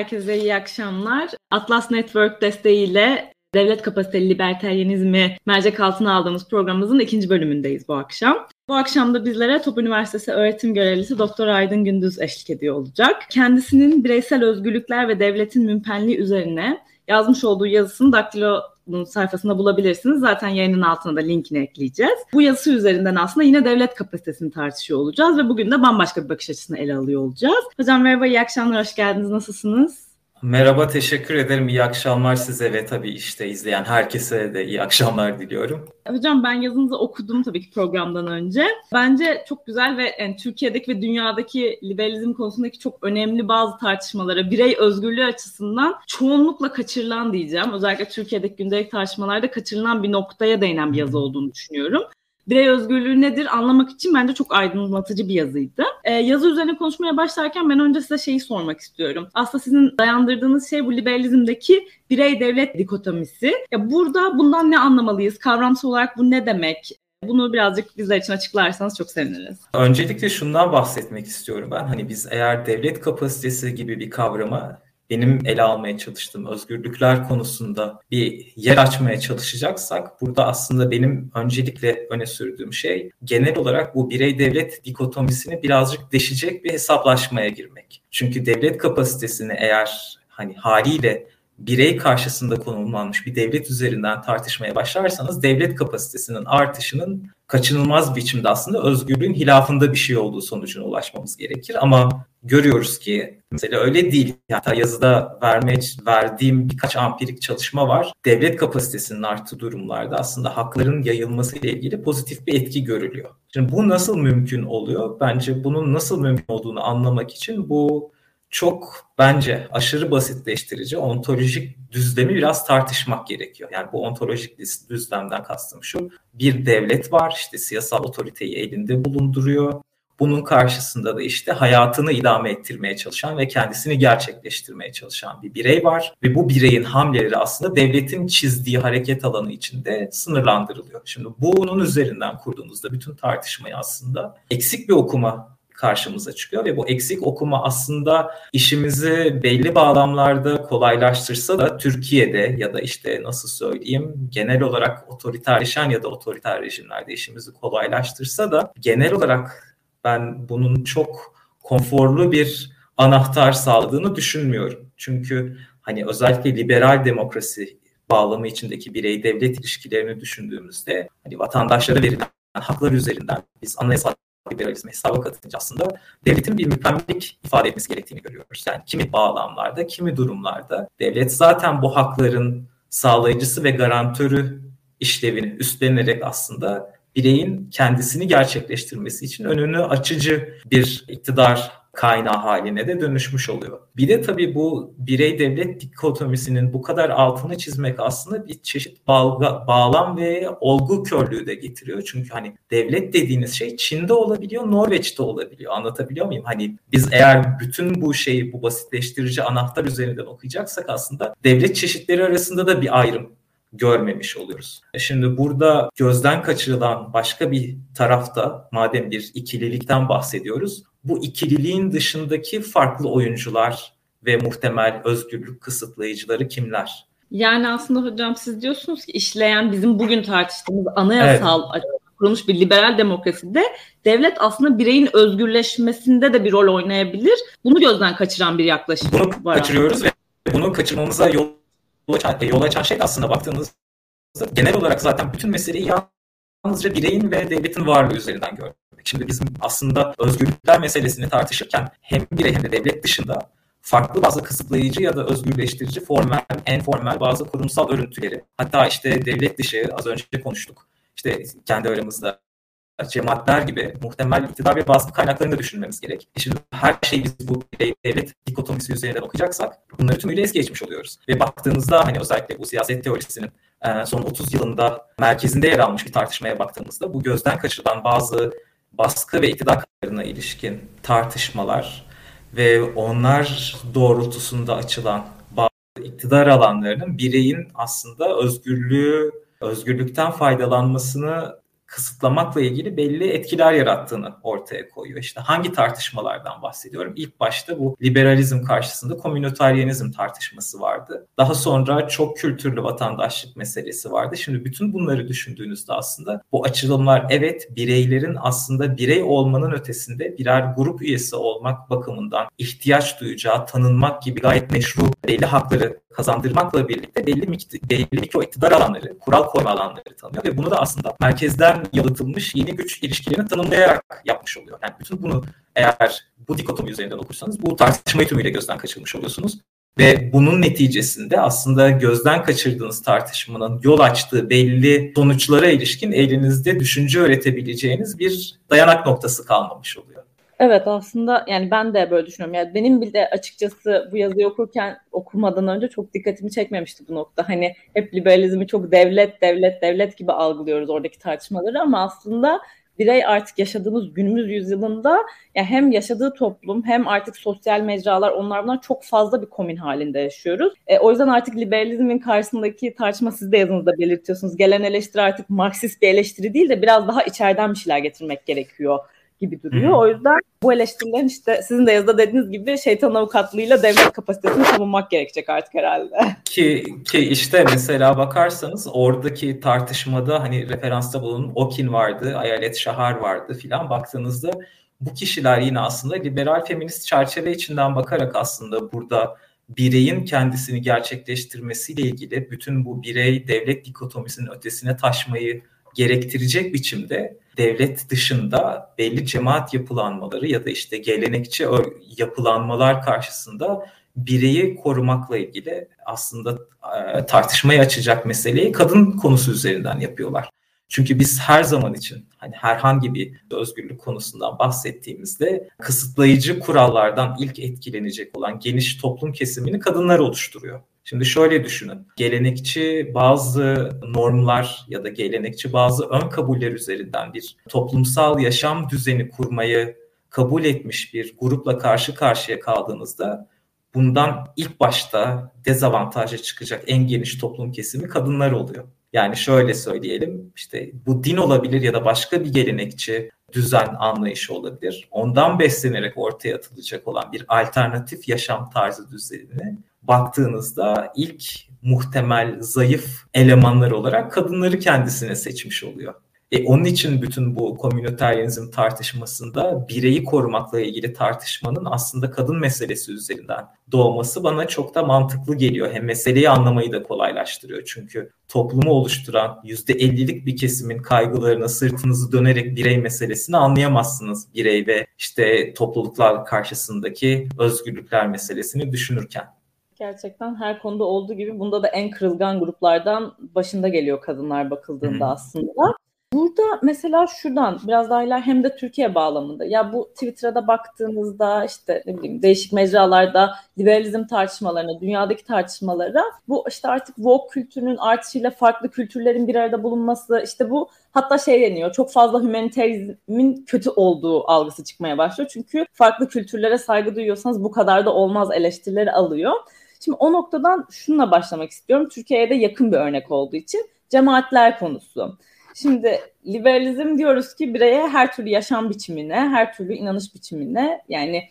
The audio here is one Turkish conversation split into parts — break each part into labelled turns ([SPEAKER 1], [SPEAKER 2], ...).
[SPEAKER 1] herkese iyi akşamlar. Atlas Network desteğiyle devlet kapasiteli liberteryenizmi mercek altına aldığımız programımızın ikinci bölümündeyiz bu akşam. Bu akşam da bizlere Top Üniversitesi öğretim görevlisi Doktor Aydın Gündüz eşlik ediyor olacak. Kendisinin bireysel özgürlükler ve devletin mümpenliği üzerine yazmış olduğu yazısını Daktilo sayfasında bulabilirsiniz. Zaten yayının altına da linkini ekleyeceğiz. Bu yazısı üzerinden aslında yine devlet kapasitesini tartışıyor olacağız ve bugün de bambaşka bir bakış açısını ele alıyor olacağız. Hocam merhaba, iyi akşamlar, hoş geldiniz. Nasılsınız?
[SPEAKER 2] Merhaba, teşekkür ederim. İyi akşamlar size ve tabii işte izleyen herkese de iyi akşamlar diliyorum.
[SPEAKER 1] Hocam ben yazınızı okudum tabii ki programdan önce. Bence çok güzel ve yani Türkiye'deki ve dünyadaki liberalizm konusundaki çok önemli bazı tartışmalara, birey özgürlüğü açısından çoğunlukla kaçırılan diyeceğim. Özellikle Türkiye'deki gündelik tartışmalarda kaçırılan bir noktaya değinen bir yazı olduğunu düşünüyorum birey özgürlüğü nedir anlamak için bence çok aydınlatıcı bir yazıydı. Ee, yazı üzerine konuşmaya başlarken ben önce size şeyi sormak istiyorum. Aslında sizin dayandırdığınız şey bu liberalizmdeki birey devlet dikotomisi. Ya burada bundan ne anlamalıyız? Kavramsal olarak bu ne demek? Bunu birazcık bizler için açıklarsanız çok seviniriz.
[SPEAKER 2] Öncelikle şundan bahsetmek istiyorum ben. Hani biz eğer devlet kapasitesi gibi bir kavrama benim ele almaya çalıştığım özgürlükler konusunda bir yer açmaya çalışacaksak burada aslında benim öncelikle öne sürdüğüm şey genel olarak bu birey devlet dikotomisini birazcık deşecek bir hesaplaşmaya girmek. Çünkü devlet kapasitesini eğer hani haliyle birey karşısında konumlanmış bir devlet üzerinden tartışmaya başlarsanız devlet kapasitesinin artışının kaçınılmaz biçimde aslında özgürlüğün hilafında bir şey olduğu sonucuna ulaşmamız gerekir. Ama görüyoruz ki mesela öyle değil. Hatta yazıda verme, verdiğim birkaç ampirik çalışma var. Devlet kapasitesinin arttığı durumlarda aslında hakların yayılması ile ilgili pozitif bir etki görülüyor. Şimdi bu nasıl mümkün oluyor? Bence bunun nasıl mümkün olduğunu anlamak için bu çok bence aşırı basitleştirici ontolojik düzlemi biraz tartışmak gerekiyor. Yani bu ontolojik düzlemden kastım şu. Bir devlet var işte siyasal otoriteyi elinde bulunduruyor. Bunun karşısında da işte hayatını idame ettirmeye çalışan ve kendisini gerçekleştirmeye çalışan bir birey var. Ve bu bireyin hamleleri aslında devletin çizdiği hareket alanı içinde sınırlandırılıyor. Şimdi bunun üzerinden kurduğunuzda bütün tartışmayı aslında eksik bir okuma karşımıza çıkıyor ve bu eksik okuma aslında işimizi belli bağlamlarda kolaylaştırsa da Türkiye'de ya da işte nasıl söyleyeyim genel olarak otoriterleşen ya da otoriter rejimlerde işimizi kolaylaştırsa da genel olarak ben bunun çok konforlu bir anahtar sağladığını düşünmüyorum. Çünkü hani özellikle liberal demokrasi bağlamı içindeki birey devlet ilişkilerini düşündüğümüzde hani vatandaşlara verilen haklar üzerinden biz anayasal liberalizmi hesaba katınca aslında devletin bir mükemmellik ifade etmesi gerektiğini görüyoruz. Yani kimi bağlamlarda, kimi durumlarda devlet zaten bu hakların sağlayıcısı ve garantörü işlevini üstlenerek aslında bireyin kendisini gerçekleştirmesi için önünü açıcı bir iktidar kaynağı haline de dönüşmüş oluyor. Bir de tabii bu birey devlet dikotomisinin bu kadar altını çizmek aslında bir çeşit bağla, bağlam ve olgu körlüğü de getiriyor. Çünkü hani devlet dediğiniz şey Çin'de olabiliyor, Norveç'te olabiliyor. Anlatabiliyor muyum? Hani biz eğer bütün bu şeyi bu basitleştirici anahtar üzerinden okuyacaksak aslında devlet çeşitleri arasında da bir ayrım görmemiş oluyoruz. E şimdi burada gözden kaçırılan başka bir tarafta madem bir ikililikten bahsediyoruz bu ikililiğin dışındaki farklı oyuncular ve muhtemel özgürlük kısıtlayıcıları kimler?
[SPEAKER 1] Yani aslında hocam siz diyorsunuz ki işleyen bizim bugün tartıştığımız anayasal evet. kurulmuş bir liberal demokraside devlet aslında bireyin özgürleşmesinde de bir rol oynayabilir. Bunu gözden kaçıran bir yaklaşım
[SPEAKER 2] bunu var. kaçırıyoruz ve bunu kaçırmamıza yol açan, yol açan şey aslında baktığınızda genel olarak zaten bütün meseleyi yalnızca bireyin ve devletin varlığı üzerinden görmek. Şimdi bizim aslında özgürlükler meselesini tartışırken hem birey hem de devlet dışında farklı bazı kısıtlayıcı ya da özgürleştirici formel, en formel bazı kurumsal örüntüleri hatta işte devlet dışı az önce konuştuk. İşte kendi aramızda cemaatler gibi muhtemel iktidar ve bazı kaynaklarını da düşünmemiz gerek. E şimdi her şeyi biz bu devlet dikotomisi üzerinden okuyacaksak bunları tümüyle es geçmiş oluyoruz. Ve baktığımızda hani özellikle bu siyaset teorisinin e, son 30 yılında merkezinde yer almış bir tartışmaya baktığımızda bu gözden kaçırılan bazı baskı ve iktidar kararına ilişkin tartışmalar ve onlar doğrultusunda açılan bazı iktidar alanlarının bireyin aslında özgürlüğü, özgürlükten faydalanmasını kısıtlamakla ilgili belli etkiler yarattığını ortaya koyuyor. İşte hangi tartışmalardan bahsediyorum? İlk başta bu liberalizm karşısında komüniteryenizm tartışması vardı. Daha sonra çok kültürlü vatandaşlık meselesi vardı. Şimdi bütün bunları düşündüğünüzde aslında bu açılımlar evet bireylerin aslında birey olmanın ötesinde birer grup üyesi olmak bakımından ihtiyaç duyacağı tanınmak gibi gayet meşru belli hakları kazandırmakla birlikte belli, belli mikro iktidar alanları, kural koyma alanları tanıyor ve bunu da aslında merkezden yalıtılmış yeni güç ilişkilerini tanımlayarak yapmış oluyor. Yani bütün bunu eğer bu dikotomi üzerinden okursanız bu tartışmayı tümüyle gözden kaçırmış oluyorsunuz. Ve bunun neticesinde aslında gözden kaçırdığınız tartışmanın yol açtığı belli sonuçlara ilişkin elinizde düşünce öğretebileceğiniz bir dayanak noktası kalmamış oluyor.
[SPEAKER 1] Evet aslında yani ben de böyle düşünüyorum. Yani benim bile açıkçası bu yazıyı okurken okumadan önce çok dikkatimi çekmemişti bu nokta. Hani hep liberalizmi çok devlet devlet devlet gibi algılıyoruz oradaki tartışmaları ama aslında birey artık yaşadığımız günümüz yüzyılında yani hem yaşadığı toplum hem artık sosyal mecralar onlardan çok fazla bir komün halinde yaşıyoruz. E, o yüzden artık liberalizmin karşısındaki tartışma siz de yazınızda belirtiyorsunuz. Gelen eleştiri artık Marksist bir eleştiri değil de biraz daha içeriden bir şeyler getirmek gerekiyor gibi duruyor. Hı. O yüzden bu eleştirilerin işte sizin de yazıda dediğiniz gibi şeytan avukatlığıyla devlet kapasitesini savunmak gerekecek artık herhalde.
[SPEAKER 2] Ki, ki işte mesela bakarsanız oradaki tartışmada hani referansta bulunun Okin vardı, Ayalet Şahar vardı filan baktığınızda bu kişiler yine aslında liberal feminist çerçeve içinden bakarak aslında burada bireyin kendisini gerçekleştirmesiyle ilgili bütün bu birey devlet dikotomisinin ötesine taşmayı gerektirecek biçimde devlet dışında belli cemaat yapılanmaları ya da işte gelenekçi yapılanmalar karşısında bireyi korumakla ilgili aslında e, tartışmayı açacak meseleyi kadın konusu üzerinden yapıyorlar. Çünkü biz her zaman için hani herhangi bir özgürlük konusundan bahsettiğimizde kısıtlayıcı kurallardan ilk etkilenecek olan geniş toplum kesimini kadınlar oluşturuyor. Şimdi şöyle düşünün. Gelenekçi bazı normlar ya da gelenekçi bazı ön kabuller üzerinden bir toplumsal yaşam düzeni kurmayı kabul etmiş bir grupla karşı karşıya kaldığınızda bundan ilk başta dezavantaja çıkacak en geniş toplum kesimi kadınlar oluyor. Yani şöyle söyleyelim işte bu din olabilir ya da başka bir gelenekçi düzen anlayışı olabilir. Ondan beslenerek ortaya atılacak olan bir alternatif yaşam tarzı düzenini baktığınızda ilk muhtemel zayıf elemanlar olarak kadınları kendisine seçmiş oluyor. E, onun için bütün bu komüniteryenizm tartışmasında bireyi korumakla ilgili tartışmanın aslında kadın meselesi üzerinden doğması bana çok da mantıklı geliyor. Hem meseleyi anlamayı da kolaylaştırıyor. Çünkü toplumu oluşturan %50'lik bir kesimin kaygılarına sırtınızı dönerek birey meselesini anlayamazsınız. Birey ve işte topluluklar karşısındaki özgürlükler meselesini düşünürken.
[SPEAKER 1] Gerçekten her konuda olduğu gibi bunda da en kırılgan gruplardan başında geliyor kadınlar bakıldığında hmm. aslında. Burada mesela şuradan biraz daha iler hem de Türkiye bağlamında ya bu Twitter'a baktığınızda işte ne bileyim değişik mecralarda liberalizm tartışmalarına, dünyadaki tartışmalara bu işte artık woke kültürünün artışıyla farklı kültürlerin bir arada bulunması işte bu hatta şey deniyor çok fazla humanitarizmin kötü olduğu algısı çıkmaya başlıyor. Çünkü farklı kültürlere saygı duyuyorsanız bu kadar da olmaz eleştirileri alıyor. Şimdi o noktadan şununla başlamak istiyorum. Türkiye'ye de yakın bir örnek olduğu için cemaatler konusu. Şimdi liberalizm diyoruz ki bireye her türlü yaşam biçimine, her türlü inanış biçimine yani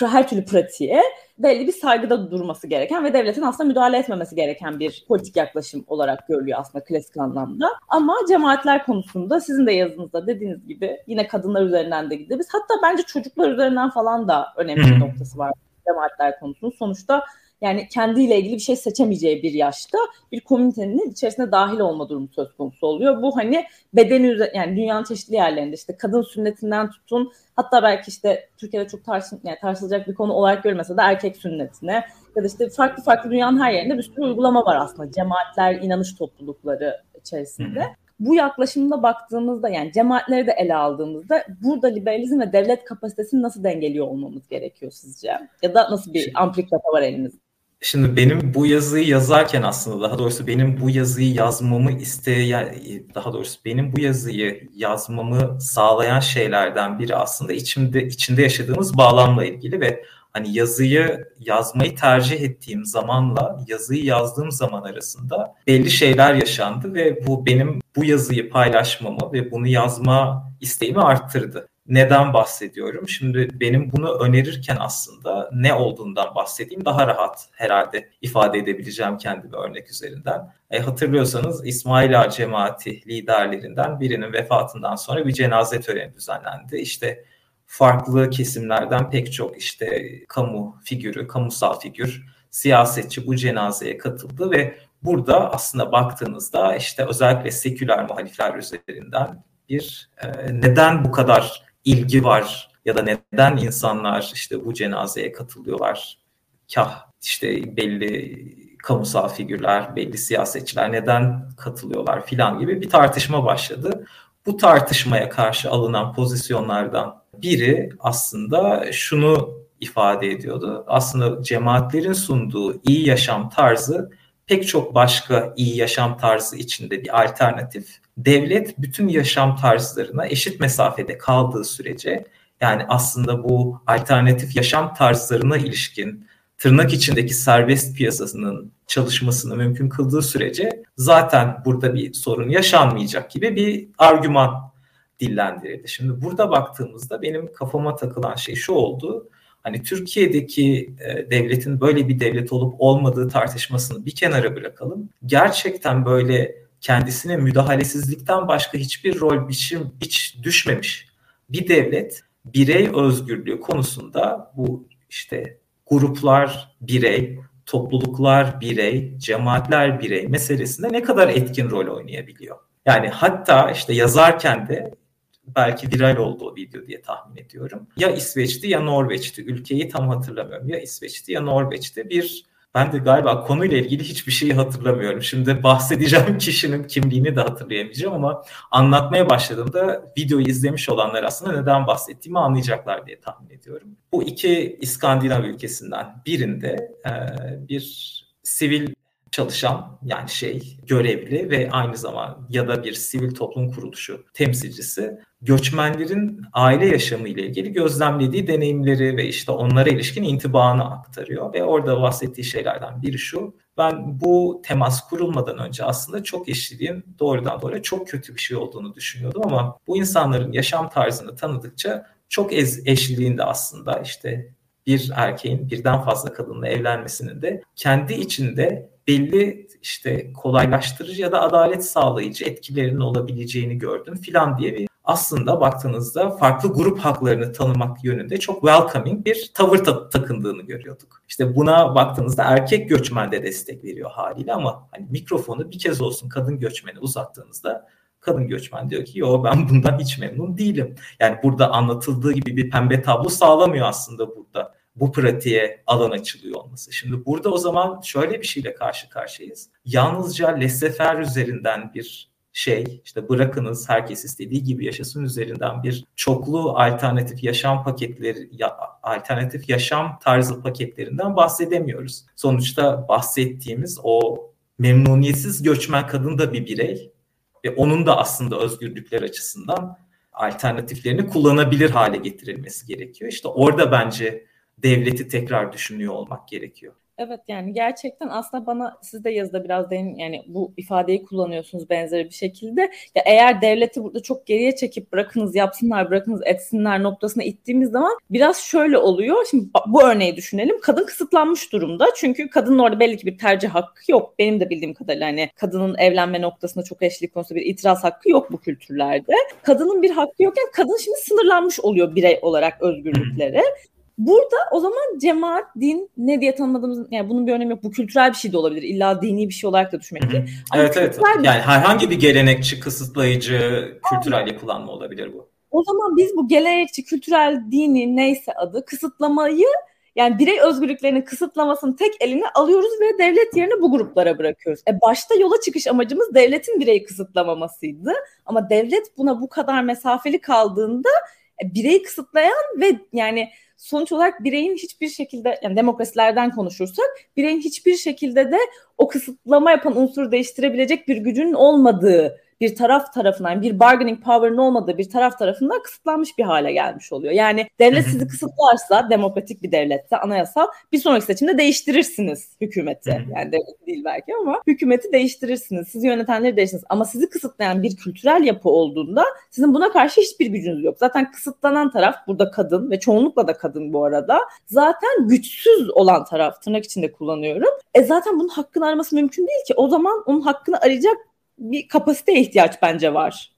[SPEAKER 1] her türlü pratiğe belli bir saygıda durması gereken ve devletin aslında müdahale etmemesi gereken bir politik yaklaşım olarak görülüyor aslında klasik anlamda. Ama cemaatler konusunda sizin de yazınızda dediğiniz gibi yine kadınlar üzerinden de gidiyoruz. Hatta bence çocuklar üzerinden falan da önemli bir noktası var cemaatler konusunun. Sonuçta yani kendiyle ilgili bir şey seçemeyeceği bir yaşta bir komünitenin içerisine dahil olma durumu söz konusu oluyor. Bu hani bedeni yani dünyanın çeşitli yerlerinde işte kadın sünnetinden tutun hatta belki işte Türkiye'de çok tartışın, yani tartışılacak bir konu olarak görülmese de erkek sünnetine ya da işte farklı farklı dünyanın her yerinde bir sürü uygulama var aslında cemaatler, inanış toplulukları içerisinde. Hı bu yaklaşımda baktığımızda yani cemaatleri de ele aldığımızda burada liberalizm ve devlet kapasitesini nasıl dengeliyor olmamız gerekiyor sizce? Ya da nasıl bir amplik data var elimizde?
[SPEAKER 2] Şimdi benim bu yazıyı yazarken aslında daha doğrusu benim bu yazıyı yazmamı isteyen daha doğrusu benim bu yazıyı yazmamı sağlayan şeylerden biri aslında içimde içinde yaşadığımız bağlamla ilgili ve hani yazıyı yazmayı tercih ettiğim zamanla yazıyı yazdığım zaman arasında belli şeyler yaşandı ve bu benim bu yazıyı paylaşmamı ve bunu yazma isteğimi arttırdı. Neden bahsediyorum? Şimdi benim bunu önerirken aslında ne olduğundan bahsedeyim daha rahat herhalde ifade edebileceğim kendimi örnek üzerinden. E, hatırlıyorsanız İsmail Ağa cemaati liderlerinden birinin vefatından sonra bir cenaze töreni düzenlendi. İşte farklı kesimlerden pek çok işte kamu figürü, kamusal figür, siyasetçi bu cenazeye katıldı ve burada aslında baktığınızda işte özellikle seküler muhalifler üzerinden bir e, neden bu kadar ilgi var ya da neden insanlar işte bu cenazeye katılıyorlar? Kah işte belli kamusal figürler, belli siyasetçiler neden katılıyorlar filan gibi bir tartışma başladı. Bu tartışmaya karşı alınan pozisyonlardan biri aslında şunu ifade ediyordu. Aslında cemaatlerin sunduğu iyi yaşam tarzı pek çok başka iyi yaşam tarzı içinde bir alternatif. Devlet bütün yaşam tarzlarına eşit mesafede kaldığı sürece yani aslında bu alternatif yaşam tarzlarına ilişkin tırnak içindeki serbest piyasasının çalışmasını mümkün kıldığı sürece zaten burada bir sorun yaşanmayacak gibi bir argüman dillendirildi. Şimdi burada baktığımızda benim kafama takılan şey şu oldu. Hani Türkiye'deki e, devletin böyle bir devlet olup olmadığı tartışmasını bir kenara bırakalım. Gerçekten böyle kendisine müdahalesizlikten başka hiçbir rol biçim hiç düşmemiş bir devlet birey özgürlüğü konusunda bu işte gruplar birey, topluluklar birey, cemaatler birey meselesinde ne kadar etkin rol oynayabiliyor? Yani hatta işte yazarken de belki viral oldu o video diye tahmin ediyorum. Ya İsveç'ti ya Norveç'ti. Ülkeyi tam hatırlamıyorum. Ya İsveç'ti ya Norveç'ti. Bir ben de galiba konuyla ilgili hiçbir şeyi hatırlamıyorum. Şimdi bahsedeceğim kişinin kimliğini de hatırlayamayacağım ama anlatmaya başladığımda videoyu izlemiş olanlar aslında neden bahsettiğimi anlayacaklar diye tahmin ediyorum. Bu iki İskandinav ülkesinden birinde bir sivil çalışan yani şey görevli ve aynı zaman ya da bir sivil toplum kuruluşu temsilcisi göçmenlerin aile yaşamı ile ilgili gözlemlediği deneyimleri ve işte onlara ilişkin intibağını aktarıyor ve orada bahsettiği şeylerden biri şu. Ben bu temas kurulmadan önce aslında çok eşliliğin doğrudan doğruya çok kötü bir şey olduğunu düşünüyordum ama bu insanların yaşam tarzını tanıdıkça çok ez, eşliliğin de aslında işte bir erkeğin birden fazla kadınla evlenmesinin de kendi içinde belli işte kolaylaştırıcı ya da adalet sağlayıcı etkilerinin olabileceğini gördüm filan diye bir aslında baktığınızda farklı grup haklarını tanımak yönünde çok welcoming bir tavır ta- takındığını görüyorduk. İşte buna baktığınızda erkek göçmen de destek veriyor haliyle ama hani mikrofonu bir kez olsun kadın göçmene uzattığınızda kadın göçmen diyor ki yo ben bundan hiç memnun değilim. Yani burada anlatıldığı gibi bir pembe tablo sağlamıyor aslında burada bu pratiğe alan açılıyor olması. Şimdi burada o zaman şöyle bir şeyle karşı karşıyayız. Yalnızca lessefer üzerinden bir şey işte bırakınız herkes istediği gibi yaşasın üzerinden bir çoklu alternatif yaşam paketleri ya, alternatif yaşam tarzı paketlerinden bahsedemiyoruz. Sonuçta bahsettiğimiz o memnuniyetsiz göçmen kadın da bir birey ve onun da aslında özgürlükler açısından alternatiflerini kullanabilir hale getirilmesi gerekiyor. İşte orada bence devleti tekrar düşünüyor olmak gerekiyor.
[SPEAKER 1] Evet yani gerçekten aslında bana siz de yazıda biraz deyin yani bu ifadeyi kullanıyorsunuz benzeri bir şekilde. Ya eğer devleti burada çok geriye çekip bırakınız yapsınlar bırakınız etsinler noktasına ittiğimiz zaman biraz şöyle oluyor. Şimdi bu örneği düşünelim. Kadın kısıtlanmış durumda. Çünkü kadının orada belli ki bir tercih hakkı yok. Benim de bildiğim kadarıyla hani kadının evlenme noktasında çok eşlik konusunda bir itiraz hakkı yok bu kültürlerde. Kadının bir hakkı yokken kadın şimdi sınırlanmış oluyor birey olarak özgürlükleri. Burada o zaman cemaat, din ne diye tanımladığımız yani bunun bir önemi yok. Bu kültürel bir şey de olabilir. İlla dini bir şey olarak da düşünmek değil.
[SPEAKER 2] Evet evet. Bir... Yani herhangi bir gelenekçi, kısıtlayıcı, kültürel yapılanma olabilir bu.
[SPEAKER 1] O zaman biz bu gelenekçi, kültürel, dini neyse adı kısıtlamayı yani birey özgürlüklerinin kısıtlamasını tek eline alıyoruz ve devlet yerine bu gruplara bırakıyoruz. E başta yola çıkış amacımız devletin bireyi kısıtlamamasıydı. Ama devlet buna bu kadar mesafeli kaldığında e, bireyi kısıtlayan ve yani sonuç olarak bireyin hiçbir şekilde yani demokrasilerden konuşursak bireyin hiçbir şekilde de o kısıtlama yapan unsuru değiştirebilecek bir gücünün olmadığı bir taraf tarafından bir bargaining power'ın olmadığı bir taraf tarafından kısıtlanmış bir hale gelmiş oluyor. Yani devlet sizi kısıtlarsa demokratik bir devlette anayasal bir sonraki seçimde değiştirirsiniz hükümeti. Yani devlet değil belki ama hükümeti değiştirirsiniz. Sizi yönetenleri değiştirirsiniz. Ama sizi kısıtlayan bir kültürel yapı olduğunda sizin buna karşı hiçbir gücünüz yok. Zaten kısıtlanan taraf burada kadın ve çoğunlukla da kadın bu arada. Zaten güçsüz olan taraf tırnak içinde kullanıyorum. E zaten bunun hakkını araması mümkün değil ki. O zaman onun hakkını arayacak bir kapasiteye ihtiyaç bence var.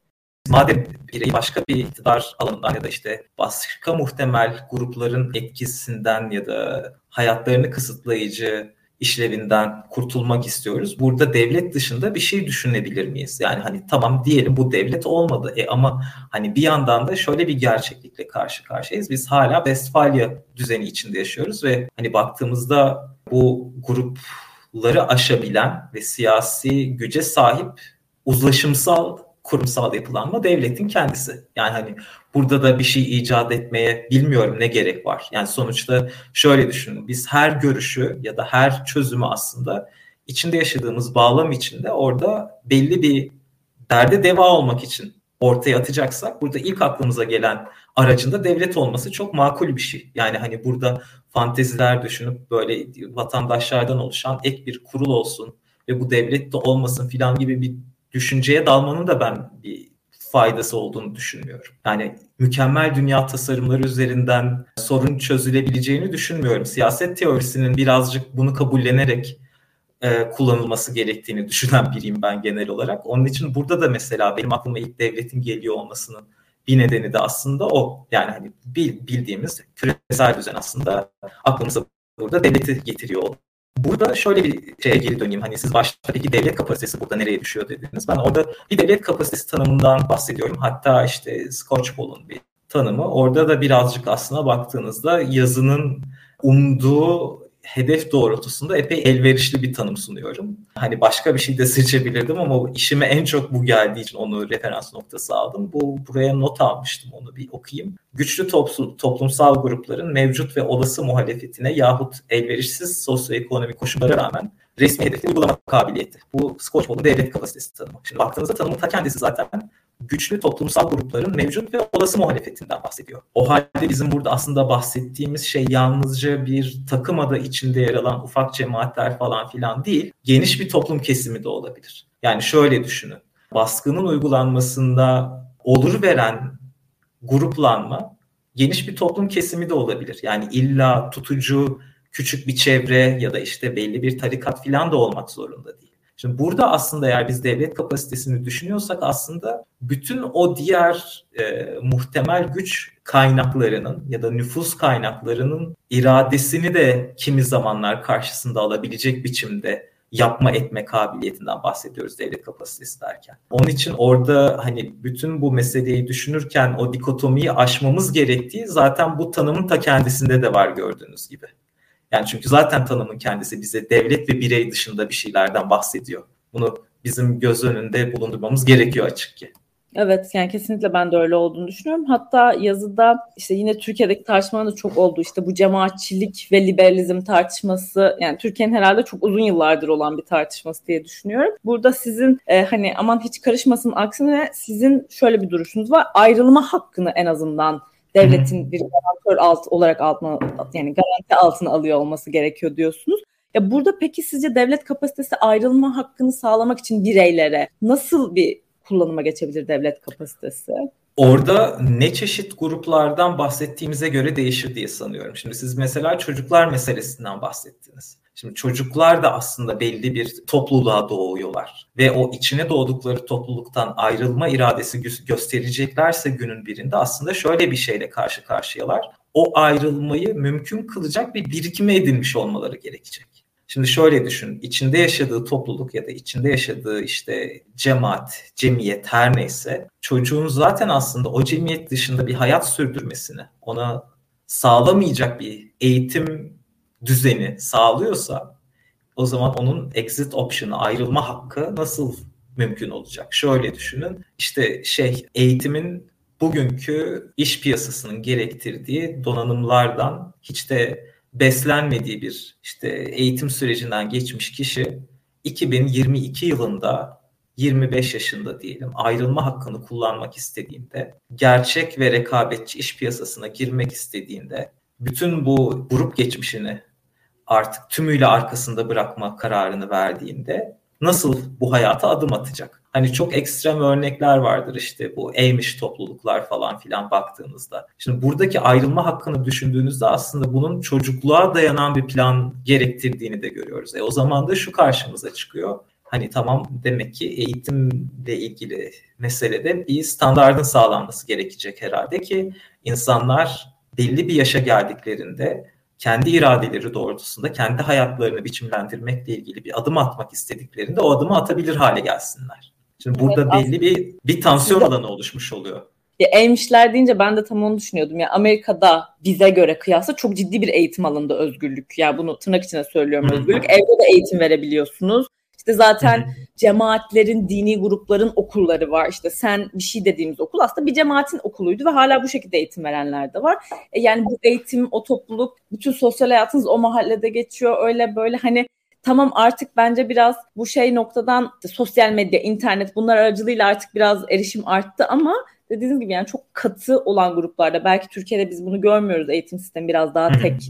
[SPEAKER 2] Madem birey başka bir iktidar alanından ya da işte başka muhtemel grupların etkisinden ya da hayatlarını kısıtlayıcı işlevinden kurtulmak istiyoruz. Burada devlet dışında bir şey düşünebilir miyiz? Yani hani tamam diyelim bu devlet olmadı. E ama hani bir yandan da şöyle bir gerçeklikle karşı karşıyayız. Biz hala Westfalia düzeni içinde yaşıyoruz ve hani baktığımızda bu grupları aşabilen ve siyasi güce sahip uzlaşımsal kurumsal yapılanma devletin kendisi. Yani hani burada da bir şey icat etmeye bilmiyorum ne gerek var. Yani sonuçta şöyle düşünün. Biz her görüşü ya da her çözümü aslında içinde yaşadığımız bağlam içinde orada belli bir derde deva olmak için ortaya atacaksak burada ilk aklımıza gelen aracında devlet olması çok makul bir şey. Yani hani burada fanteziler düşünüp böyle vatandaşlardan oluşan ek bir kurul olsun ve bu devlet de olmasın filan gibi bir düşünceye dalmanın da ben bir faydası olduğunu düşünmüyorum. Yani mükemmel dünya tasarımları üzerinden sorun çözülebileceğini düşünmüyorum. Siyaset teorisinin birazcık bunu kabullenerek e, kullanılması gerektiğini düşünen biriyim ben genel olarak. Onun için burada da mesela benim aklıma ilk devletin geliyor olmasının bir nedeni de aslında o. Yani hani bildiğimiz küresel düzen aslında aklımıza burada devleti getiriyor Burada şöyle bir şeye geri döneyim. Hani siz başta peki devlet kapasitesi burada nereye düşüyor dediniz. Ben orada bir devlet kapasitesi tanımından bahsediyorum. Hatta işte Scotchball'un bir tanımı. Orada da birazcık aslına baktığınızda yazının umduğu hedef doğrultusunda epey elverişli bir tanım sunuyorum. Hani başka bir şey de seçebilirdim ama işime en çok bu geldiği için onu referans noktası aldım. Bu buraya not almıştım onu bir okuyayım. Güçlü toplumsal grupların mevcut ve olası muhalefetine yahut elverişsiz sosyoekonomik koşullara rağmen resmi hedefi uygulama kabiliyeti. Bu Scotchball'un devlet kapasitesi tanımı. Şimdi baktığınızda tanımın ta kendisi zaten güçlü toplumsal grupların mevcut ve olası muhalefetinden bahsediyor. O halde bizim burada aslında bahsettiğimiz şey yalnızca bir takım adı içinde yer alan ufak cemaatler falan filan değil, geniş bir toplum kesimi de olabilir. Yani şöyle düşünün, baskının uygulanmasında olur veren gruplanma geniş bir toplum kesimi de olabilir. Yani illa tutucu küçük bir çevre ya da işte belli bir tarikat filan da olmak zorunda değil. Şimdi burada aslında eğer biz devlet kapasitesini düşünüyorsak aslında bütün o diğer e, muhtemel güç kaynaklarının ya da nüfus kaynaklarının iradesini de kimi zamanlar karşısında alabilecek biçimde yapma etme kabiliyetinden bahsediyoruz devlet kapasitesi derken. Onun için orada hani bütün bu meseleyi düşünürken o dikotomiyi aşmamız gerektiği zaten bu tanımın ta kendisinde de var gördüğünüz gibi. Yani çünkü zaten tanımın kendisi bize devlet ve birey dışında bir şeylerden bahsediyor. Bunu bizim göz önünde bulundurmamız gerekiyor açık ki.
[SPEAKER 1] Evet yani kesinlikle ben de öyle olduğunu düşünüyorum. Hatta yazıda işte yine Türkiye'deki tartışmalar da çok oldu. İşte bu cemaatçilik ve liberalizm tartışması yani Türkiye'nin herhalde çok uzun yıllardır olan bir tartışması diye düşünüyorum. Burada sizin e, hani aman hiç karışmasın aksine sizin şöyle bir duruşunuz var. Ayrılma hakkını en azından devletin bir garantör alt olarak altına yani garanti altına alıyor olması gerekiyor diyorsunuz. Ya burada peki sizce devlet kapasitesi ayrılma hakkını sağlamak için bireylere nasıl bir kullanıma geçebilir devlet kapasitesi?
[SPEAKER 2] Orada ne çeşit gruplardan bahsettiğimize göre değişir diye sanıyorum. Şimdi siz mesela çocuklar meselesinden bahsettiniz. Şimdi çocuklar da aslında belli bir topluluğa doğuyorlar ve o içine doğdukları topluluktan ayrılma iradesi göstereceklerse günün birinde aslında şöyle bir şeyle karşı karşıyalar. O ayrılmayı mümkün kılacak bir birikime edinmiş olmaları gerekecek. Şimdi şöyle düşün, içinde yaşadığı topluluk ya da içinde yaşadığı işte cemaat, cemiyet her neyse çocuğun zaten aslında o cemiyet dışında bir hayat sürdürmesini ona sağlamayacak bir eğitim düzeni sağlıyorsa o zaman onun exit option'ı ayrılma hakkı nasıl mümkün olacak? Şöyle düşünün işte şey eğitimin bugünkü iş piyasasının gerektirdiği donanımlardan hiç de beslenmediği bir işte eğitim sürecinden geçmiş kişi 2022 yılında 25 yaşında diyelim ayrılma hakkını kullanmak istediğinde, gerçek ve rekabetçi iş piyasasına girmek istediğinde bütün bu grup geçmişini artık tümüyle arkasında bırakma kararını verdiğinde nasıl bu hayata adım atacak? Hani çok ekstrem örnekler vardır işte bu eğmiş topluluklar falan filan baktığınızda. Şimdi buradaki ayrılma hakkını düşündüğünüzde aslında bunun çocukluğa dayanan bir plan gerektirdiğini de görüyoruz. E o zaman da şu karşımıza çıkıyor. Hani tamam demek ki eğitimle ilgili meselede bir standardın sağlanması gerekecek herhalde ki insanlar belli bir yaşa geldiklerinde kendi iradeleri doğrultusunda kendi hayatlarını biçimlendirmekle ilgili bir adım atmak istediklerinde o adımı atabilir hale gelsinler. Şimdi burada evet, belli bir bir tansiyon alanı oluşmuş oluyor.
[SPEAKER 1] Ya eğmişler deyince ben de tam onu düşünüyordum. Ya Amerika'da bize göre kıyasla çok ciddi bir eğitim alanında özgürlük. Ya yani bunu tırnak içine söylüyorum özgürlük. Evde de eğitim verebiliyorsunuz. İşte zaten cemaatlerin, dini grupların okulları var. İşte sen bir şey dediğimiz okul aslında bir cemaatin okuluydu ve hala bu şekilde eğitim verenler de var. E yani bu eğitim, o topluluk, bütün sosyal hayatınız o mahallede geçiyor. Öyle böyle hani tamam artık bence biraz bu şey noktadan işte sosyal medya, internet bunlar aracılığıyla artık biraz erişim arttı ama dediğiniz gibi yani çok katı olan gruplarda belki Türkiye'de biz bunu görmüyoruz eğitim sistemi biraz daha tek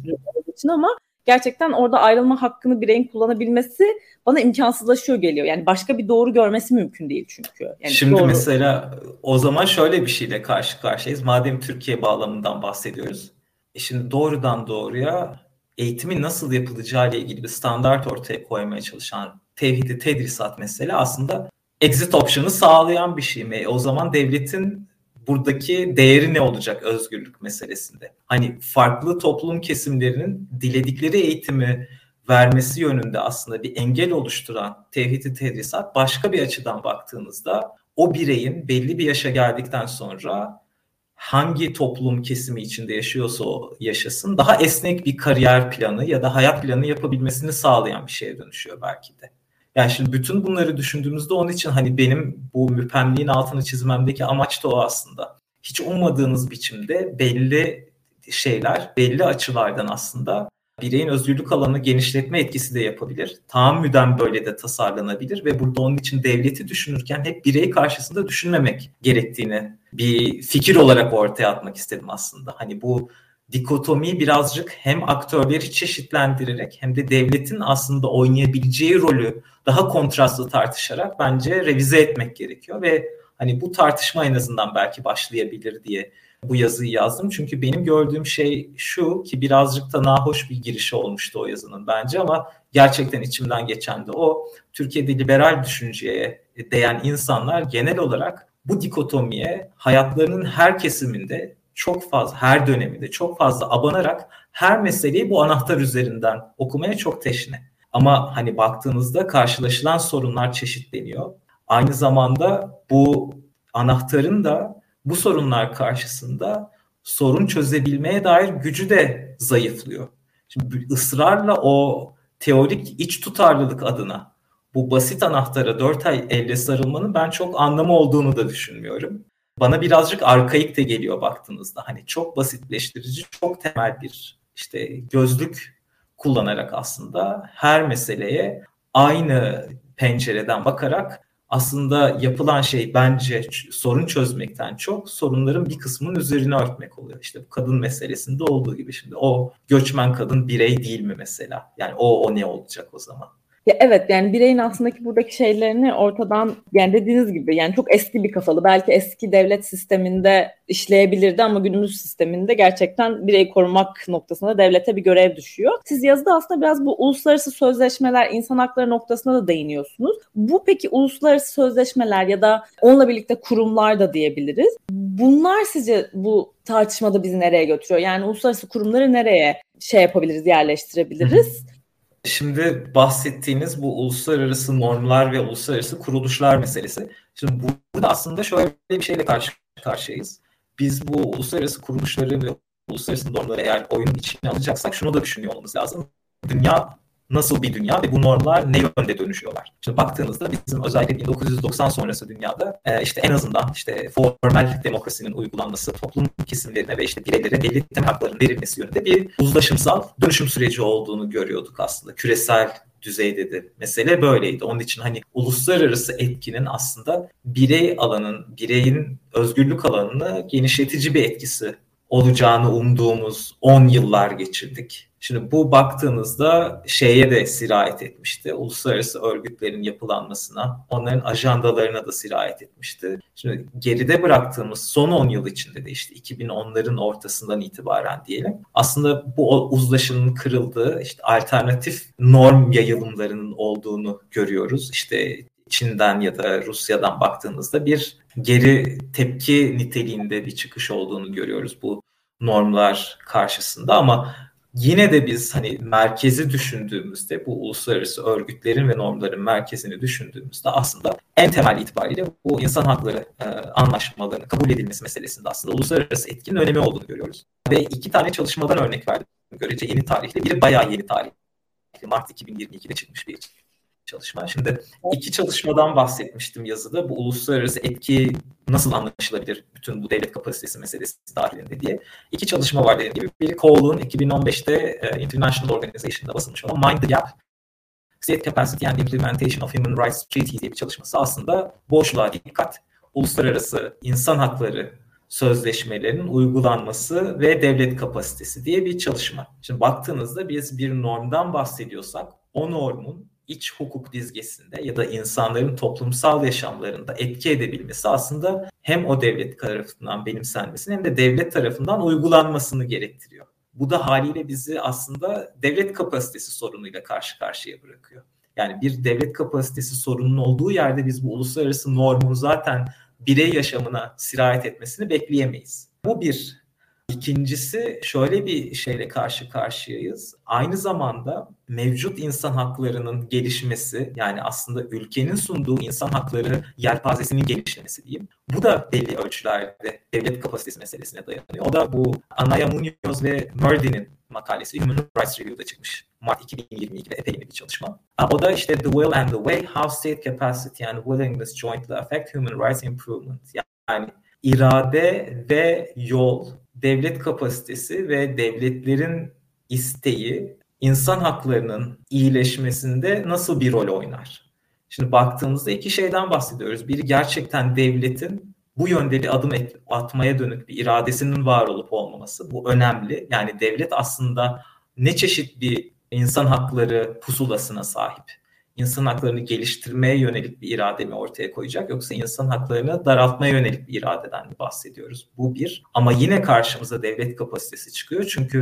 [SPEAKER 1] için ama gerçekten orada ayrılma hakkını bireyin kullanabilmesi bana imkansızlaşıyor geliyor. Yani başka bir doğru görmesi mümkün değil çünkü. Yani
[SPEAKER 2] Şimdi
[SPEAKER 1] doğru...
[SPEAKER 2] mesela o zaman şöyle bir şeyle karşı karşıyayız. Madem Türkiye bağlamından bahsediyoruz. E şimdi doğrudan doğruya eğitimin nasıl yapılacağı ile ilgili bir standart ortaya koymaya çalışan tevhidi tedrisat mesela aslında exit option'ı sağlayan bir şey mi? O zaman devletin buradaki değeri ne olacak özgürlük meselesinde? Hani farklı toplum kesimlerinin diledikleri eğitimi vermesi yönünde aslında bir engel oluşturan tevhidi tedrisat başka bir açıdan baktığınızda o bireyin belli bir yaşa geldikten sonra hangi toplum kesimi içinde yaşıyorsa o yaşasın daha esnek bir kariyer planı ya da hayat planı yapabilmesini sağlayan bir şeye dönüşüyor belki de. Yani şimdi bütün bunları düşündüğümüzde onun için hani benim bu müpemliğin altını çizmemdeki amaç da o aslında. Hiç ummadığınız biçimde belli şeyler, belli açılardan aslında bireyin özgürlük alanını genişletme etkisi de yapabilir. Tahammüden böyle de tasarlanabilir ve burada onun için devleti düşünürken hep birey karşısında düşünmemek gerektiğini bir fikir olarak ortaya atmak istedim aslında. Hani bu dikotomiyi birazcık hem aktörleri çeşitlendirerek hem de devletin aslında oynayabileceği rolü daha kontrastlı tartışarak bence revize etmek gerekiyor ve hani bu tartışma en azından belki başlayabilir diye bu yazıyı yazdım. Çünkü benim gördüğüm şey şu ki birazcık da nahoş bir girişi olmuştu o yazının bence ama gerçekten içimden geçen de o. Türkiye'de liberal düşünceye değen insanlar genel olarak bu dikotomiye hayatlarının her kesiminde çok fazla her döneminde çok fazla abanarak her meseleyi bu anahtar üzerinden okumaya çok teşne. Ama hani baktığınızda karşılaşılan sorunlar çeşitleniyor. Aynı zamanda bu anahtarın da bu sorunlar karşısında sorun çözebilmeye dair gücü de zayıflıyor. Şimdi ısrarla o teorik iç tutarlılık adına bu basit anahtara dört ay elle sarılmanın ben çok anlamı olduğunu da düşünmüyorum. Bana birazcık arkaik de geliyor baktığınızda. Hani çok basitleştirici, çok temel bir işte gözlük kullanarak aslında her meseleye aynı pencereden bakarak aslında yapılan şey bence sorun çözmekten çok sorunların bir kısmının üzerine örtmek oluyor. İşte bu kadın meselesinde olduğu gibi şimdi o göçmen kadın birey değil mi mesela? Yani o o ne olacak o zaman?
[SPEAKER 1] Ya evet yani bireyin aslındaki buradaki şeylerini ortadan yani dediğiniz gibi yani çok eski bir kafalı belki eski devlet sisteminde işleyebilirdi ama günümüz sisteminde gerçekten bireyi korumak noktasında devlete bir görev düşüyor. Siz yazıda aslında biraz bu uluslararası sözleşmeler, insan hakları noktasına da değiniyorsunuz. Bu peki uluslararası sözleşmeler ya da onunla birlikte kurumlar da diyebiliriz. Bunlar sizce bu tartışmada bizi nereye götürüyor? Yani uluslararası kurumları nereye şey yapabiliriz, yerleştirebiliriz?
[SPEAKER 2] Şimdi bahsettiğiniz bu uluslararası normlar ve uluslararası kuruluşlar meselesi. Şimdi burada aslında şöyle bir şeyle karşı karşıyayız. Biz bu uluslararası kuruluşları ve uluslararası normları eğer oyunun içine alacaksak şunu da düşünüyor olmamız lazım. Dünya nasıl bir dünya ve bu normlar ne yönde dönüşüyorlar? Şimdi baktığınızda bizim özellikle 1990 sonrası dünyada e, işte en azından işte formal demokrasinin uygulanması, toplum kesimlerine ve işte bireylere belli temel hakların verilmesi yönünde bir uzlaşımsal dönüşüm süreci olduğunu görüyorduk aslında. Küresel düzeyde de mesele böyleydi. Onun için hani uluslararası etkinin aslında birey alanın, bireyin özgürlük alanını genişletici bir etkisi olacağını umduğumuz 10 yıllar geçirdik. Şimdi bu baktığınızda şeye de sirayet etmişti. Uluslararası örgütlerin yapılanmasına, onların ajandalarına da sirayet etmişti. Şimdi geride bıraktığımız son 10 yıl içinde de işte 2010'ların ortasından itibaren diyelim. Aslında bu uzlaşının kırıldığı, işte alternatif norm yayılımlarının olduğunu görüyoruz. İşte Çin'den ya da Rusya'dan baktığınızda bir geri tepki niteliğinde bir çıkış olduğunu görüyoruz bu normlar karşısında ama yine de biz hani merkezi düşündüğümüzde bu uluslararası örgütlerin ve normların merkezini düşündüğümüzde aslında en temel itibariyle bu insan hakları e, anlaşmalarının kabul edilmesi meselesinde aslında uluslararası etkinin önemi olduğunu görüyoruz. Ve iki tane çalışmadan örnek verdim görece yeni tarihli. Biri bayağı yeni tarihli. Mart 2022'de çıkmış bir çalışma. Şimdi iki çalışmadan bahsetmiştim yazıda. Bu uluslararası etki nasıl anlaşılabilir bütün bu devlet kapasitesi meselesi dahilinde diye. İki çalışma var dediğim gibi. Biri Cole'un 2015'te e, International Organization'da basılmış olan Mind the Gap State Capacity and Implementation of Human Rights Treaties diye bir çalışması aslında boşluğa dikkat, uluslararası insan hakları sözleşmelerinin uygulanması ve devlet kapasitesi diye bir çalışma. Şimdi baktığınızda biz bir normdan bahsediyorsak o normun iç hukuk dizgesinde ya da insanların toplumsal yaşamlarında etki edebilmesi aslında hem o devlet tarafından benimsenmesini hem de devlet tarafından uygulanmasını gerektiriyor. Bu da haliyle bizi aslında devlet kapasitesi sorunuyla karşı karşıya bırakıyor. Yani bir devlet kapasitesi sorunun olduğu yerde biz bu uluslararası normun zaten birey yaşamına sirayet etmesini bekleyemeyiz. Bu bir. İkincisi şöyle bir şeyle karşı karşıyayız. Aynı zamanda mevcut insan haklarının gelişmesi yani aslında ülkenin sunduğu insan hakları yelpazesinin gelişmesi diyeyim. Bu da belli ölçülerde devlet kapasitesi meselesine dayanıyor. O da bu Anaya Munoz ve Murdy'nin makalesi Human Rights Review'da çıkmış. Mart 2022'de epey bir çalışma. O da işte The Will and the Way, How State Capacity and Willingness Jointly Affect Human Rights Improvement. Yani irade ve yol devlet kapasitesi ve devletlerin isteği insan haklarının iyileşmesinde nasıl bir rol oynar? Şimdi baktığımızda iki şeyden bahsediyoruz. Biri gerçekten devletin bu yönde bir adım atmaya dönük bir iradesinin var olup olmaması. Bu önemli. Yani devlet aslında ne çeşit bir insan hakları pusulasına sahip insan haklarını geliştirmeye yönelik bir irade mi ortaya koyacak yoksa insan haklarını daraltmaya yönelik bir iradeden mi bahsediyoruz? Bu bir. Ama yine karşımıza devlet kapasitesi çıkıyor. Çünkü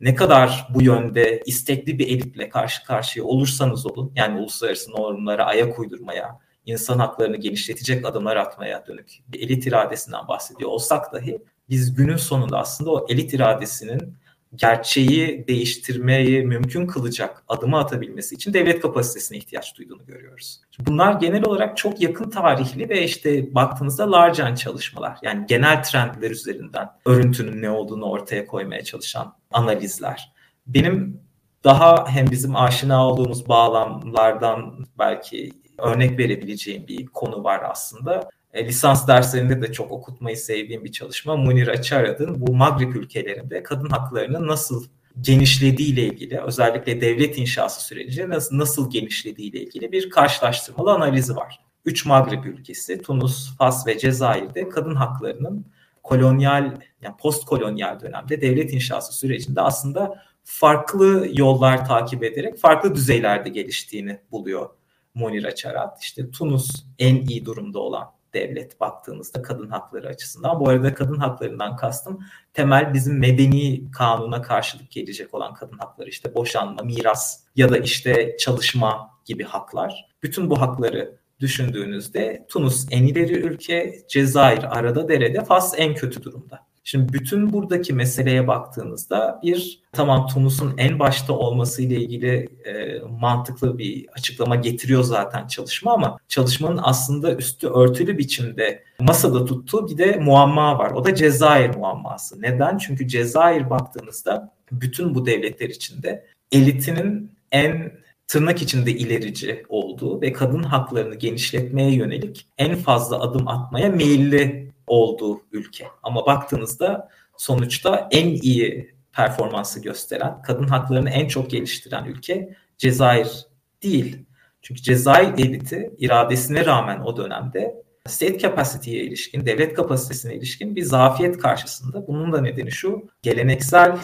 [SPEAKER 2] ne kadar bu yönde istekli bir elitle karşı karşıya olursanız olun, yani uluslararası normlara ayak uydurmaya, insan haklarını genişletecek adımlar atmaya dönük bir elit iradesinden bahsediyor olsak dahi biz günün sonunda aslında o elit iradesinin gerçeği değiştirmeyi mümkün kılacak adımı atabilmesi için devlet kapasitesine ihtiyaç duyduğunu görüyoruz. Bunlar genel olarak çok yakın tarihli ve işte baktığınızda larcan çalışmalar. Yani genel trendler üzerinden örüntünün ne olduğunu ortaya koymaya çalışan analizler. Benim daha hem bizim aşina olduğumuz bağlamlardan belki örnek verebileceğim bir konu var aslında. E, lisans derslerinde de çok okutmayı sevdiğim bir çalışma. Munir Açarad'ın bu Magrib ülkelerinde kadın haklarının nasıl genişlediği ile ilgili özellikle devlet inşası süreci nasıl, nasıl genişlediği ile ilgili bir karşılaştırmalı analizi var. Üç Magrib ülkesi Tunus, Fas ve Cezayir'de kadın haklarının kolonyal yani post kolonyal dönemde devlet inşası sürecinde aslında farklı yollar takip ederek farklı düzeylerde geliştiğini buluyor Monir Açarat. İşte Tunus en iyi durumda olan devlet baktığınızda kadın hakları açısından. Bu arada kadın haklarından kastım temel bizim medeni kanuna karşılık gelecek olan kadın hakları işte boşanma, miras ya da işte çalışma gibi haklar. Bütün bu hakları düşündüğünüzde Tunus en ileri ülke, Cezayir arada derede, Fas en kötü durumda. Şimdi bütün buradaki meseleye baktığınızda bir tamam Tunus'un en başta olması ile ilgili e, mantıklı bir açıklama getiriyor zaten çalışma ama çalışmanın aslında üstü örtülü biçimde masada tuttuğu bir de muamma var. O da Cezayir muamması. Neden? Çünkü Cezayir baktığınızda bütün bu devletler içinde elitinin en tırnak içinde ilerici olduğu ve kadın haklarını genişletmeye yönelik en fazla adım atmaya meyilli olduğu ülke. Ama baktığınızda sonuçta en iyi performansı gösteren, kadın haklarını en çok geliştiren ülke Cezayir değil. Çünkü Cezayir devleti iradesine rağmen o dönemde state capacity'ye ilişkin, devlet kapasitesine ilişkin bir zafiyet karşısında. Bunun da nedeni şu, geleneksel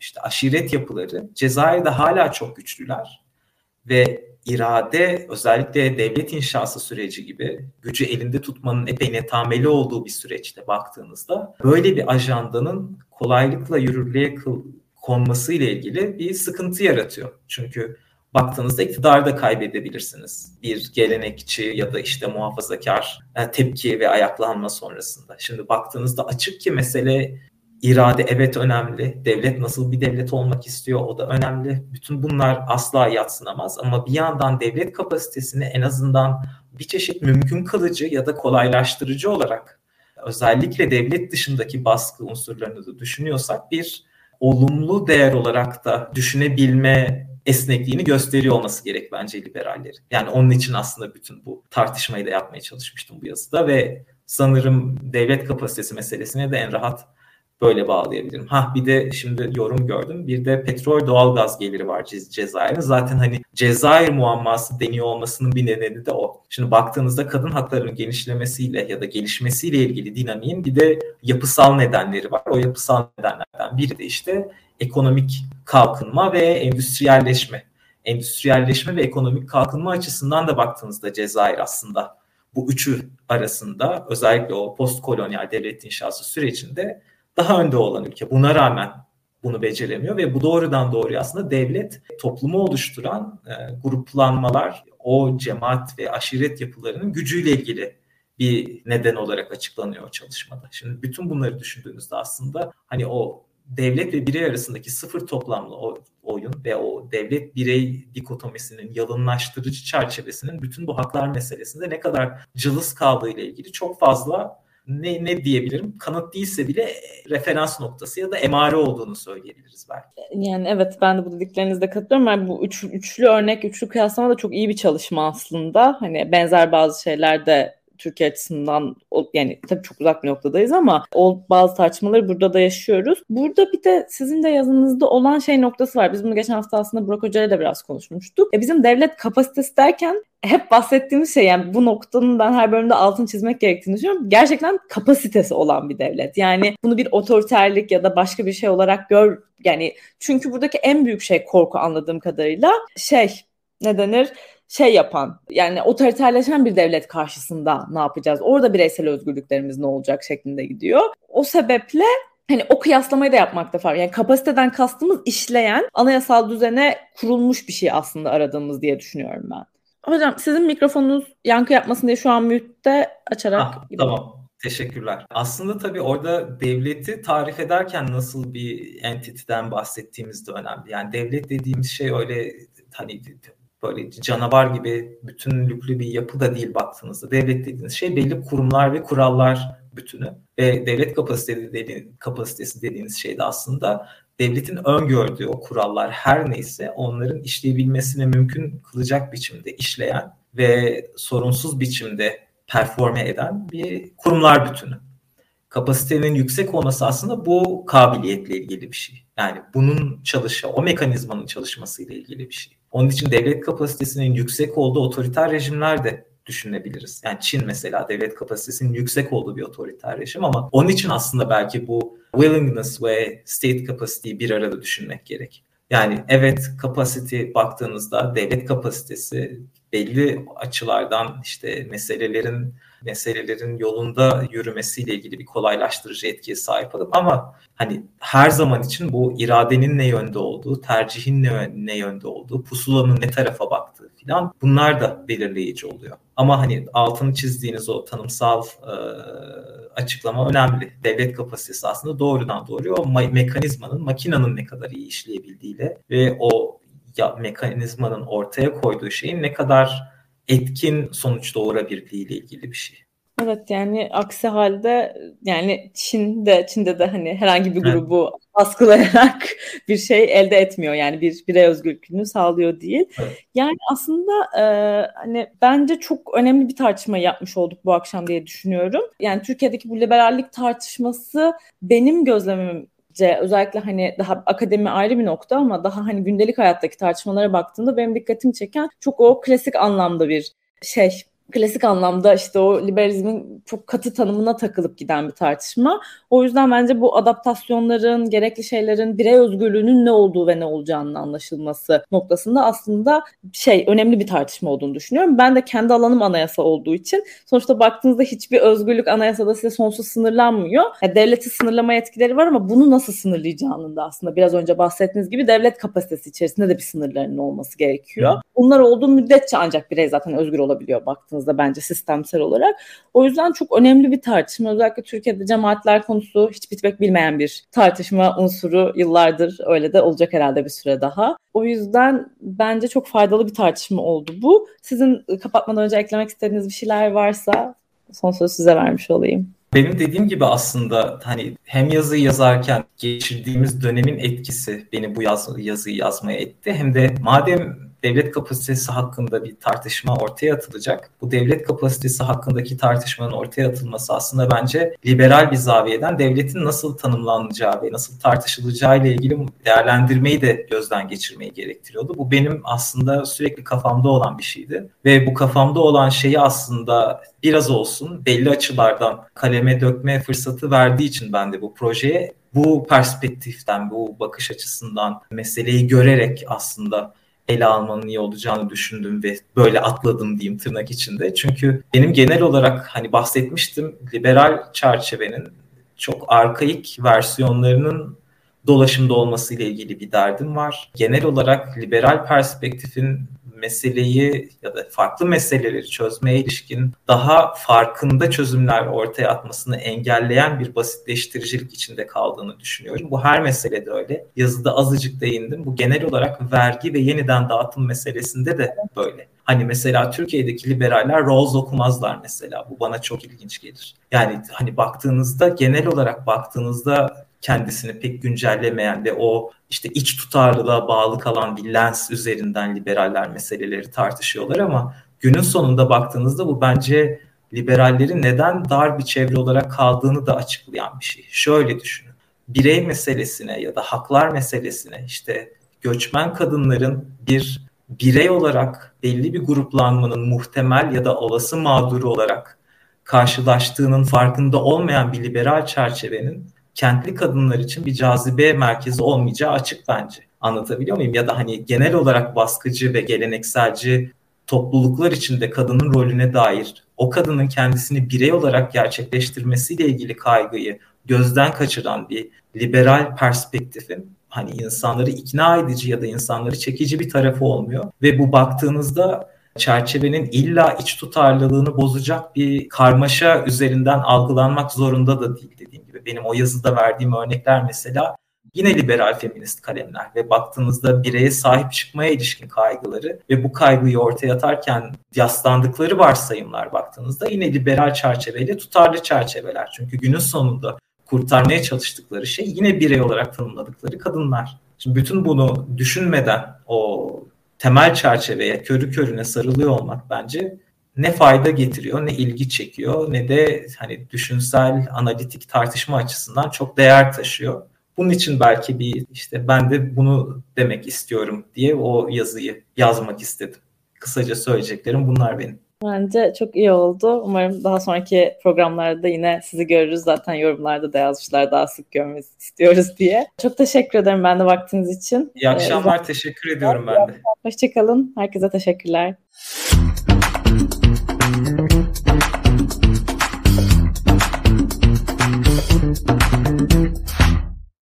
[SPEAKER 2] işte aşiret yapıları Cezayir'de hala çok güçlüler ve irade özellikle devlet inşası süreci gibi gücü elinde tutmanın epey netameli olduğu bir süreçte baktığınızda böyle bir ajandanın kolaylıkla yürürlüğe konması ile ilgili bir sıkıntı yaratıyor. Çünkü baktığınızda iktidarı da kaybedebilirsiniz. Bir gelenekçi ya da işte muhafazakar e, tepki ve ayaklanma sonrasında. Şimdi baktığınızda açık ki mesele irade evet önemli. Devlet nasıl bir devlet olmak istiyor o da önemli. Bütün bunlar asla yatsınamaz ama bir yandan devlet kapasitesini en azından bir çeşit mümkün kılıcı ya da kolaylaştırıcı olarak özellikle devlet dışındaki baskı unsurlarını da düşünüyorsak bir olumlu değer olarak da düşünebilme esnekliğini gösteriyor olması gerek bence liberalleri. Yani onun için aslında bütün bu tartışmayı da yapmaya çalışmıştım bu yazıda ve sanırım devlet kapasitesi meselesine de en rahat böyle bağlayabilirim. Ha bir de şimdi yorum gördüm. Bir de petrol doğalgaz geliri var Cezayir'in. Zaten hani Cezayir muamması deniyor olmasının bir nedeni de o. Şimdi baktığınızda kadın haklarının genişlemesiyle ya da gelişmesiyle ilgili dinamiğin bir de yapısal nedenleri var. O yapısal nedenlerden biri de işte ekonomik kalkınma ve endüstriyelleşme. Endüstriyelleşme ve ekonomik kalkınma açısından da baktığınızda Cezayir aslında bu üçü arasında özellikle o post kolonyal devlet inşası sürecinde daha önde olan ülke. Buna rağmen bunu beceremiyor ve bu doğrudan doğruya aslında devlet toplumu oluşturan e, gruplanmalar, o cemaat ve aşiret yapılarının gücüyle ilgili bir neden olarak açıklanıyor çalışmada. Şimdi bütün bunları düşündüğünüzde aslında hani o devlet ve birey arasındaki sıfır toplamlı o oyun ve o devlet birey dikotomisinin yalınlaştırıcı çerçevesinin bütün bu haklar meselesinde ne kadar cılız kaldığı ile ilgili çok fazla ne, ne diyebilirim? Kanıt değilse bile referans noktası ya da emare olduğunu söyleyebiliriz belki.
[SPEAKER 1] Yani evet ben de bu dediklerinizde katılıyorum. Yani bu üç, üçlü örnek, üçlü kıyaslama da çok iyi bir çalışma aslında. Hani benzer bazı şeyler de Türkiye açısından yani tabii çok uzak bir noktadayız ama o bazı tartışmaları burada da yaşıyoruz. Burada bir de sizin de yazınızda olan şey noktası var. Biz bunu geçen hafta aslında Burak Hoca ile de biraz konuşmuştuk. E bizim devlet kapasitesi derken hep bahsettiğimiz şey yani bu noktanın ben her bölümde altını çizmek gerektiğini düşünüyorum. Gerçekten kapasitesi olan bir devlet. Yani bunu bir otoriterlik ya da başka bir şey olarak gör yani çünkü buradaki en büyük şey korku anladığım kadarıyla şey ne denir? Şey yapan yani otoriterleşen bir devlet karşısında ne yapacağız? Orada bireysel özgürlüklerimiz ne olacak şeklinde gidiyor. O sebeple hani o kıyaslamayı da yapmakta var. Yani kapasiteden kastımız işleyen anayasal düzene kurulmuş bir şey aslında aradığımız diye düşünüyorum ben. Hocam sizin mikrofonunuz yankı yapmasın diye şu an mute'de açarak.
[SPEAKER 2] Ah, tamam. Teşekkürler. Aslında tabii orada devleti tarif ederken nasıl bir entitiden bahsettiğimiz de önemli. Yani devlet dediğimiz şey öyle hani böyle canavar gibi bütünlüklü bir yapı da değil baktığınızda. Devlet dediğiniz şey belli kurumlar ve kurallar bütünü. Ve devlet kapasitesi, dediğiniz, kapasitesi dediğiniz şey de aslında devletin öngördüğü o kurallar her neyse onların işleyebilmesine mümkün kılacak biçimde işleyen ve sorunsuz biçimde performe eden bir kurumlar bütünü. Kapasitenin yüksek olması aslında bu kabiliyetle ilgili bir şey. Yani bunun çalışı, o mekanizmanın çalışması ile ilgili bir şey. Onun için devlet kapasitesinin yüksek olduğu otoriter rejimler de düşünebiliriz. Yani Çin mesela devlet kapasitesinin yüksek olduğu bir otoriter rejim ama onun için aslında belki bu willingness ve state capacity'yi bir arada düşünmek gerek. Yani evet kapasite baktığınızda devlet kapasitesi belli açılardan işte meselelerin meselelerin yolunda yürümesiyle ilgili bir kolaylaştırıcı etkiye sahip olup ama hani her zaman için bu iradenin ne yönde olduğu, tercihin ne, ne yönde olduğu, pusulanın ne tarafa baktığı filan bunlar da belirleyici oluyor. Ama hani altını çizdiğiniz o tanımsal e, açıklama önemli. Devlet kapasitesi aslında doğrudan doğruya o me- mekanizmanın, makinanın ne kadar iyi işleyebildiğiyle ve o ya, mekanizmanın ortaya koyduğu şeyin ne kadar etkin sonuç doğurabildiği ile ilgili bir şey.
[SPEAKER 1] Evet yani aksi halde yani Çin'de Çin'de de hani herhangi bir grubu evet. baskılayarak bir şey elde etmiyor. Yani bir birey özgürlüğünü sağlıyor değil. Evet. Yani aslında e, hani bence çok önemli bir tartışma yapmış olduk bu akşam diye düşünüyorum. Yani Türkiye'deki bu liberallik tartışması benim gözlemim özellikle hani daha akademi ayrı bir nokta ama daha hani gündelik hayattaki tartışmalara baktığımda benim dikkatimi çeken çok o klasik anlamda bir şey klasik anlamda işte o liberalizmin çok katı tanımına takılıp giden bir tartışma. O yüzden bence bu adaptasyonların, gerekli şeylerin birey özgürlüğünün ne olduğu ve ne olacağının anlaşılması noktasında aslında şey önemli bir tartışma olduğunu düşünüyorum. Ben de kendi alanım anayasa olduğu için sonuçta baktığınızda hiçbir özgürlük anayasada size sonsuz sınırlanmıyor. Yani devleti sınırlama etkileri var ama bunu nasıl sınırlayacağının da aslında biraz önce bahsettiğiniz gibi devlet kapasitesi içerisinde de bir sınırlarının olması gerekiyor. Bunlar olduğu müddetçe ancak birey zaten özgür olabiliyor baktığınızda bence sistemsel olarak. O yüzden çok önemli bir tartışma. Özellikle Türkiye'de cemaatler konusu hiç bitmek bilmeyen bir tartışma unsuru yıllardır öyle de olacak herhalde bir süre daha. O yüzden bence çok faydalı bir tartışma oldu bu. Sizin kapatmadan önce eklemek istediğiniz bir şeyler varsa son sözü size vermiş olayım.
[SPEAKER 2] Benim dediğim gibi aslında hani hem yazıyı yazarken geçirdiğimiz dönemin etkisi beni bu yaz, yazıyı yazmaya etti. Hem de madem devlet kapasitesi hakkında bir tartışma ortaya atılacak. Bu devlet kapasitesi hakkındaki tartışmanın ortaya atılması aslında bence liberal bir zaviyeden devletin nasıl tanımlanacağı ve nasıl tartışılacağı ile ilgili değerlendirmeyi de gözden geçirmeyi gerektiriyordu. Bu benim aslında sürekli kafamda olan bir şeydi ve bu kafamda olan şeyi aslında biraz olsun belli açılardan kaleme dökme fırsatı verdiği için ben de bu projeye bu perspektiften, bu bakış açısından meseleyi görerek aslında ele almanın iyi olacağını düşündüm ve böyle atladım diyeyim tırnak içinde. Çünkü benim genel olarak hani bahsetmiştim liberal çerçevenin çok arkaik versiyonlarının dolaşımda olması ile ilgili bir derdim var. Genel olarak liberal perspektifin meseleyi ya da farklı meseleleri çözmeye ilişkin daha farkında çözümler ortaya atmasını engelleyen bir basitleştiricilik içinde kaldığını düşünüyorum. Bu her meselede öyle. Yazıda azıcık değindim. Bu genel olarak vergi ve yeniden dağıtım meselesinde de böyle. Hani mesela Türkiye'deki liberaller Rawls okumazlar mesela. Bu bana çok ilginç gelir. Yani hani baktığınızda genel olarak baktığınızda kendisini pek güncellemeyen ve o işte iç tutarlılığa bağlı kalan bir lens üzerinden liberaller meseleleri tartışıyorlar ama günün sonunda baktığınızda bu bence liberallerin neden dar bir çevre olarak kaldığını da açıklayan bir şey. Şöyle düşünün. Birey meselesine ya da haklar meselesine işte göçmen kadınların bir birey olarak belli bir gruplanmanın muhtemel ya da olası mağduru olarak karşılaştığının farkında olmayan bir liberal çerçevenin kentli kadınlar için bir cazibe merkezi olmayacağı açık bence. Anlatabiliyor muyum? Ya da hani genel olarak baskıcı ve gelenekselci topluluklar içinde kadının rolüne dair o kadının kendisini birey olarak gerçekleştirmesiyle ilgili kaygıyı gözden kaçıran bir liberal perspektifin hani insanları ikna edici ya da insanları çekici bir tarafı olmuyor ve bu baktığınızda çerçevenin illa iç tutarlılığını bozacak bir karmaşa üzerinden algılanmak zorunda da değil dediğim gibi. Benim o yazıda verdiğim örnekler mesela yine liberal feminist kalemler ve baktığınızda bireye sahip çıkmaya ilişkin kaygıları ve bu kaygıyı ortaya atarken yaslandıkları varsayımlar baktığınızda yine liberal çerçeveyle tutarlı çerçeveler. Çünkü günün sonunda kurtarmaya çalıştıkları şey yine birey olarak tanımladıkları kadınlar. Şimdi bütün bunu düşünmeden o temel çerçeveye körü körüne sarılıyor olmak bence ne fayda getiriyor, ne ilgi çekiyor, ne de hani düşünsel, analitik tartışma açısından çok değer taşıyor. Bunun için belki bir işte ben de bunu demek istiyorum diye o yazıyı yazmak istedim. Kısaca söyleyeceklerim bunlar benim.
[SPEAKER 1] Bence çok iyi oldu. Umarım daha sonraki programlarda yine sizi görürüz. Zaten yorumlarda da yazmışlar daha sık görmek istiyoruz diye. Çok teşekkür ederim ben de vaktiniz için.
[SPEAKER 2] İyi akşamlar. Ee, teşekkür ediyorum ben de.
[SPEAKER 1] Hoşçakalın. Herkese teşekkürler.